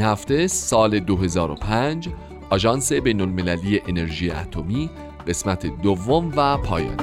این هفته سال 2005 آژانس بین المللی انرژی اتمی قسمت دوم و پایانی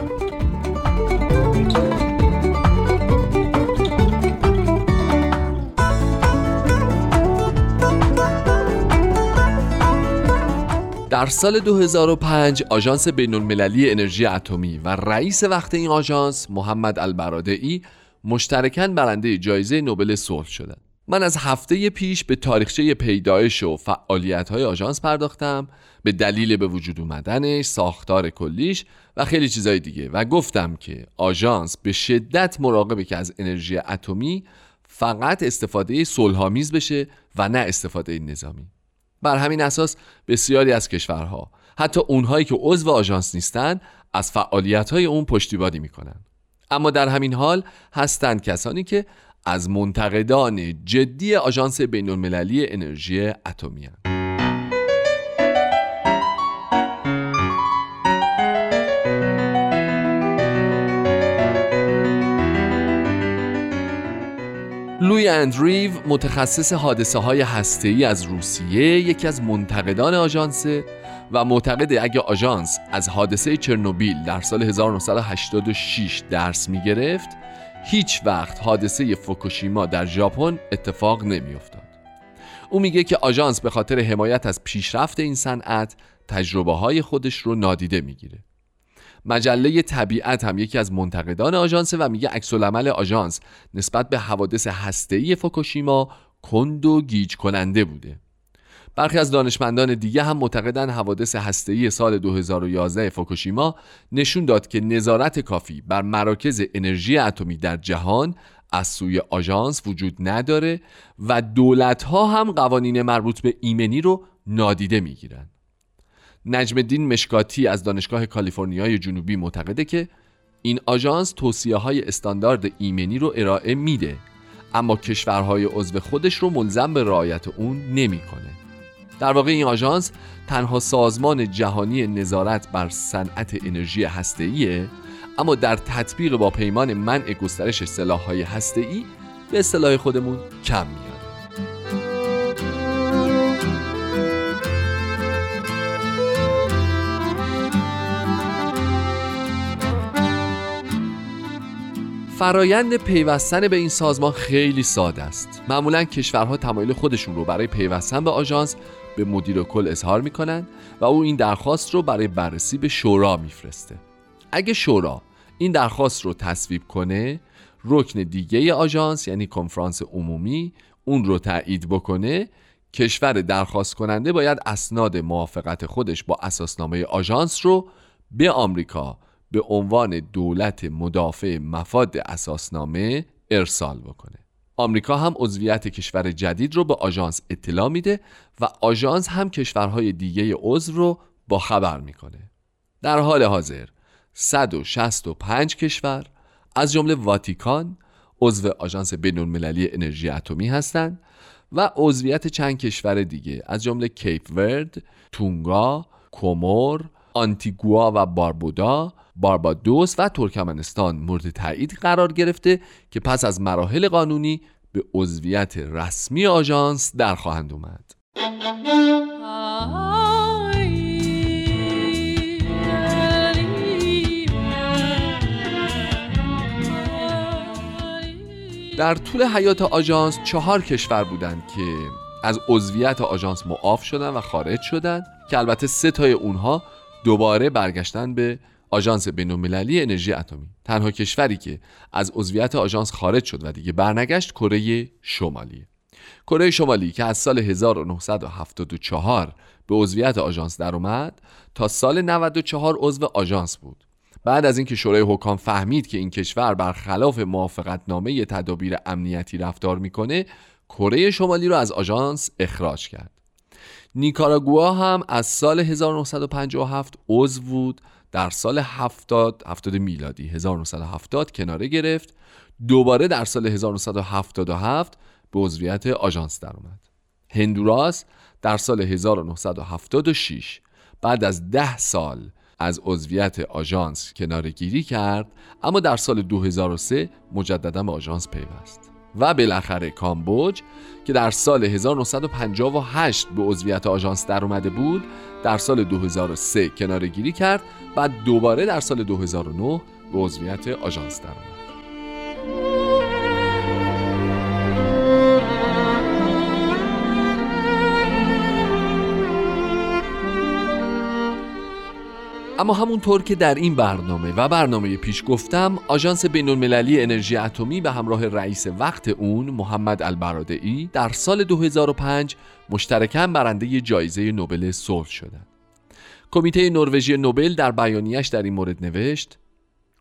در سال 2005 آژانس بین المللی انرژی اتمی و رئیس وقت این آژانس محمد البرادعی مشترکاً برنده جایزه نوبل صلح شدند. من از هفته پیش به تاریخچه پیدایش و فعالیت های آژانس پرداختم به دلیل به وجود اومدنش، ساختار کلیش و خیلی چیزای دیگه و گفتم که آژانس به شدت مراقبه که از انرژی اتمی فقط استفاده صلحآمیز بشه و نه استفاده نظامی. بر همین اساس بسیاری از کشورها حتی اونهایی که عضو آژانس نیستن از فعالیت های اون پشتیبانی می‌کنن اما در همین حال هستند کسانی که از منتقدان جدی آژانس بین المللی انرژی اتمی لوی اندریو متخصص حادثه های هسته از روسیه یکی از منتقدان آژانس و معتقد اگه آژانس از حادثه چرنوبیل در سال 1986 درس می گرفت هیچ وقت حادثه فوکوشیما در ژاپن اتفاق نمیافتاد. او میگه که آژانس به خاطر حمایت از پیشرفت این صنعت تجربه های خودش رو نادیده می‌گیره. مجله طبیعت هم یکی از منتقدان آژانس و میگه عکس العمل آژانس نسبت به حوادث هسته‌ای فوکوشیما کند و گیج کننده بوده. برخی از دانشمندان دیگه هم معتقدن حوادث هسته‌ای سال 2011 فوکوشیما نشون داد که نظارت کافی بر مراکز انرژی اتمی در جهان از سوی آژانس وجود نداره و دولت ها هم قوانین مربوط به ایمنی رو نادیده می‌گیرن نجم الدین مشکاتی از دانشگاه کالیفرنیای جنوبی معتقده که این آژانس توصیه های استاندارد ایمنی رو ارائه میده اما کشورهای عضو خودش رو ملزم به رعایت اون نمی‌کنه. در واقع این آژانس تنها سازمان جهانی نظارت بر صنعت انرژی هسته‌ایه اما در تطبیق با پیمان منع گسترش سلاح‌های هسته‌ای به اصطلاح خودمون کم میاد. فرایند پیوستن به این سازمان خیلی ساده است. معمولا کشورها تمایل خودشون رو برای پیوستن به آژانس به مدیر کل اظهار می‌کنن و او این درخواست رو برای بررسی به شورا میفرسته. اگه شورا این درخواست رو تصویب کنه رکن دیگه آژانس یعنی کنفرانس عمومی اون رو تایید بکنه کشور درخواست کننده باید اسناد موافقت خودش با اساسنامه آژانس رو به آمریکا به عنوان دولت مدافع مفاد اساسنامه ارسال بکنه. آمریکا هم عضویت کشور جدید رو به آژانس اطلاع میده و آژانس هم کشورهای دیگه عضو رو با خبر می‌کنه. در حال حاضر 165 کشور از جمله واتیکان عضو آژانس بین المللی انرژی اتمی هستند و عضویت چند کشور دیگه از جمله کیپ ورد، تونگا، کومور، آنتیگوا و باربودا باربادوس و ترکمنستان مورد تایید قرار گرفته که پس از مراحل قانونی به عضویت رسمی آژانس در خواهند اومد. در طول حیات آژانس چهار کشور بودند که از عضویت آژانس معاف شدن و خارج شدن که البته سه تای اونها دوباره برگشتن به آژانس بین‌المللی انرژی اتمی. تنها کشوری که از عضویت آژانس خارج شد و دیگه برنگشت کره شمالیه. کره شمالی که از سال 1974 به عضویت آژانس در اومد تا سال 94 عضو آژانس بود. بعد از اینکه شورای حکام فهمید که این کشور برخلاف موافقتنامه تدابیر امنیتی رفتار می‌کنه کره شمالی رو از آژانس اخراج کرد. نیکاراگوا هم از سال 1957 عضو بود. در سال 70 70 میلادی 1970 کناره گرفت. دوباره در سال 1977 به عضویت آژانس درآمد هندوراس در سال 1976 بعد از ده سال از عضویت آژانس کناره گیری کرد اما در سال 2003 مجددا به آژانس پیوست. و بالاخره کامبوج که در سال 1958 به عضویت آژانس در اومده بود در سال 2003 کناره گیری کرد و دوباره در سال 2009 به عضویت آژانس در اومد. اما همونطور که در این برنامه و برنامه پیش گفتم آژانس بین المللی انرژی اتمی به همراه رئیس وقت اون محمد البرادعی در سال 2005 مشترکاً برنده جایزه نوبل صلح شدند. کمیته نروژی نوبل در بیانیش در این مورد نوشت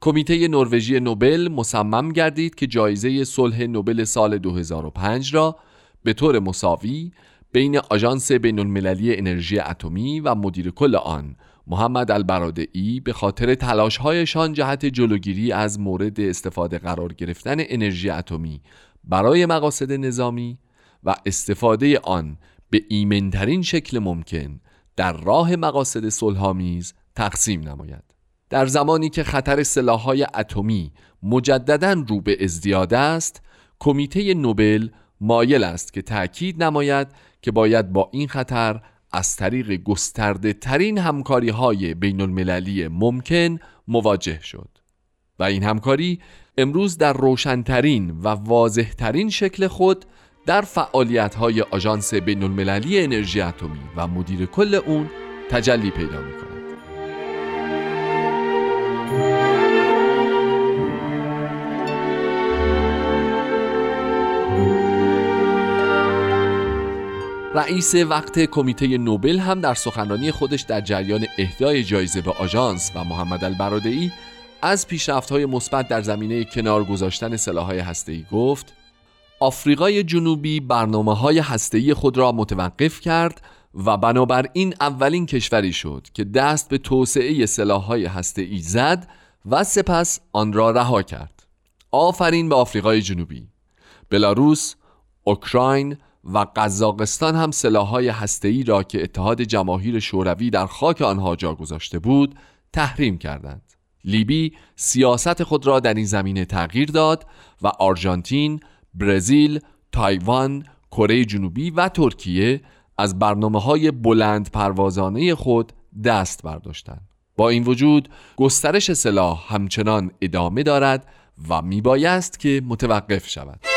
کمیته نروژی نوبل مصمم گردید که جایزه صلح نوبل سال 2005 را به طور مساوی بین آژانس بین المللی انرژی اتمی و مدیر کل آن محمد البرادعی به خاطر تلاشهایشان جهت جلوگیری از مورد استفاده قرار گرفتن انرژی اتمی برای مقاصد نظامی و استفاده آن به ایمنترین شکل ممکن در راه مقاصد صلحآمیز تقسیم نماید. در زمانی که خطر سلاح‌های اتمی مجددا رو به ازدیاد است کمیته نوبل مایل است که تأکید نماید که باید با این خطر از طریق گسترده ترین همکاری های بین المللی ممکن مواجه شد. و این همکاری امروز در روشنترین و واضحترین شکل خود در فعالیت های آژانس بین المللی انرژی اتمی و مدیر کل اون تجلی پیدا می رئیس وقت کمیته نوبل هم در سخنرانی خودش در جریان اهدای جایزه به آژانس و محمد البرادعی از پیشرفت‌های مثبت در زمینه کنار گذاشتن سلاح‌های هسته‌ای گفت آفریقای جنوبی برنامه های هسته‌ای خود را متوقف کرد و بنابراین اولین کشوری شد که دست به توسعه سلاح‌های هسته‌ای زد و سپس آن را رها کرد. آفرین به آفریقای جنوبی. بلاروس، اوکراین و قزاقستان هم سلاح‌های هسته‌ای را که اتحاد جماهیر شوروی در خاک آنها جا گذاشته بود تحریم کردند. لیبی سیاست خود را در این زمینه تغییر داد و آرژانتین، برزیل، تایوان، کره جنوبی و ترکیه از برنامه های بلند پروازانه خود دست برداشتند. با این وجود گسترش سلاح همچنان ادامه دارد و میبایست که متوقف شود.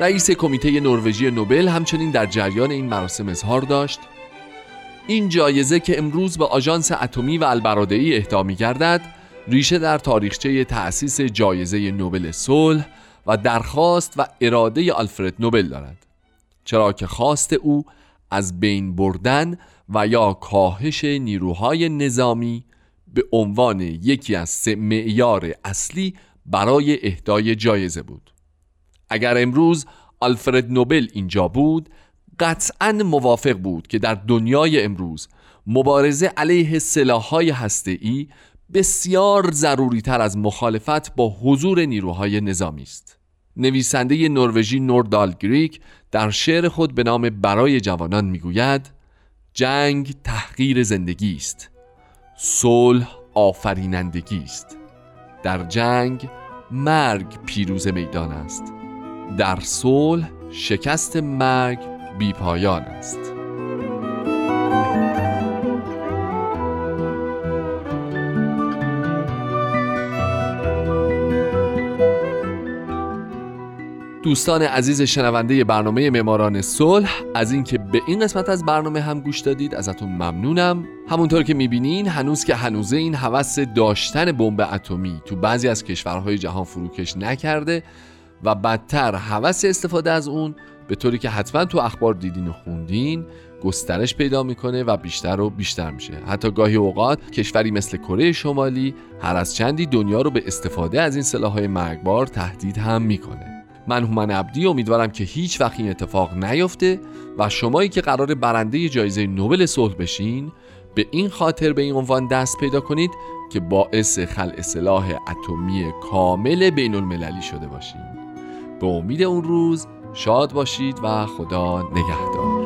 رئیس کمیته نروژی نوبل همچنین در جریان این مراسم اظهار داشت. این جایزه که امروز به آژانس اتمی و البرادعی اهدا گردد ریشه در تاریخچه تأسیس جایزه نوبل صلح و درخواست و اراده آلفرد نوبل دارد. چرا که خواست او از بین بردن و یا کاهش نیروهای نظامی به عنوان یکی از سه معیار اصلی برای اهدای جایزه بود. اگر امروز آلفرد نوبل اینجا بود قطعا موافق بود که در دنیای امروز مبارزه علیه سلاحهای هسته‌ای بسیار ضروری تر از مخالفت با حضور نیروهای نظامی است. نویسنده نروژی نوردال گریک در شعر خود به نام برای جوانان می‌گوید جنگ تحقیر زندگی است صلح آفرینندگی است در جنگ مرگ پیروز میدان است در صلح شکست مرگ بیپایان است. دوستان عزیز شنونده برنامه معماران صلح از اینکه به این قسمت از برنامه هم گوش دادید ازتون ممنونم. همونطور که می‌بینین هنوز که هنوز این هوس داشتن بمب اتمی تو بعضی از کشورهای جهان فروکش نکرده. و بدتر هوس استفاده از اون به طوری که حتما تو اخبار دیدین و خوندین گسترش پیدا می‌کنه و بیشتر و بیشتر میشه. حتی گاهی اوقات کشوری مثل کره شمالی هر از چندی دنیا رو به استفاده از این سلاحهای مرگبار تهدید هم می‌کنه. من هومن عبدی امیدوارم که هیچ وقت این اتفاق نیفته و شمایی که قرار برنده جایزه نوبل صلح بشین به این خاطر به این عنوان دست پیدا کنید که باعث خلع سلاح اتمی کامل بین المللی شده باشین. به امید اون روز شاد باشید و خدا نگهدار.